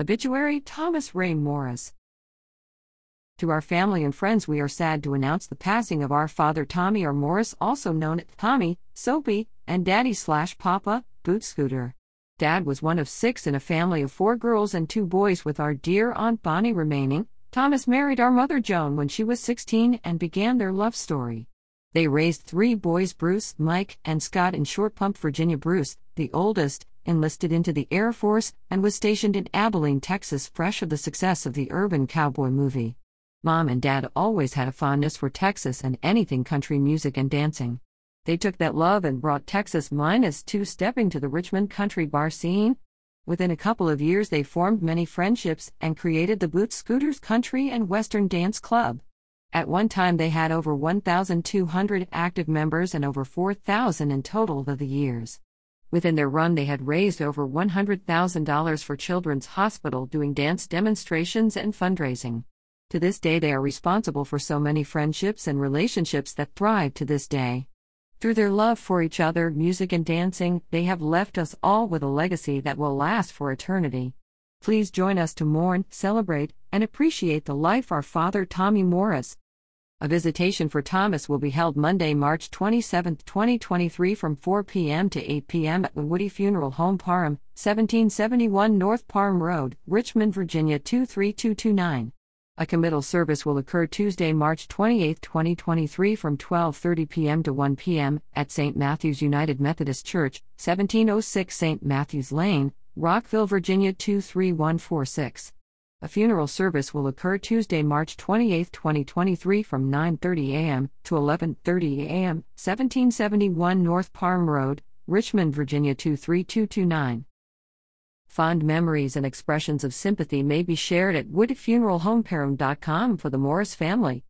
Obituary Thomas Ray Morris. To our family and friends, we are sad to announce the passing of our father Tommy R. Morris, also known as Tommy, Soapy, and Daddy slash Papa, Boot Scooter. Dad was one of six in a family of four girls and two boys, with our dear Aunt Bonnie remaining. Thomas married our mother Joan when she was 16 and began their love story. They raised three boys Bruce, Mike, and Scott in Short Pump, Virginia. Bruce, the oldest, enlisted into the Air Force and was stationed in Abilene, Texas, fresh of the success of the urban cowboy movie. Mom and Dad always had a fondness for Texas and anything country music and dancing. They took that love and brought Texas minus two stepping to the Richmond country bar scene. Within a couple of years, they formed many friendships and created the Boot Scooters Country and Western Dance Club. At one time, they had over 1,200 active members and over 4,000 in total over the years. Within their run, they had raised over $100,000 for Children's Hospital doing dance demonstrations and fundraising. To this day, they are responsible for so many friendships and relationships that thrive to this day. Through their love for each other, music, and dancing, they have left us all with a legacy that will last for eternity. Please join us to mourn, celebrate, and appreciate the life our father Tommy Morris. A visitation for Thomas will be held Monday, March 27, 2023 from 4 p.m. to 8 p.m. at the Woody Funeral Home Parham, 1771 North Parham Road, Richmond, Virginia 23229. A committal service will occur Tuesday, March 28, 2023 from 12:30 p.m. to 1 p.m. at St. Matthew's United Methodist Church, 1706 St. Matthews Lane, Rockville, Virginia 23146. A funeral service will occur Tuesday, March 28, 2023 from 9:30 a.m. to 11:30 a.m., 1771 North Parham Road, Richmond, Virginia 23229. Fond memories and expressions of sympathy may be shared at woodfuneralhomeparham.com for the Morris family.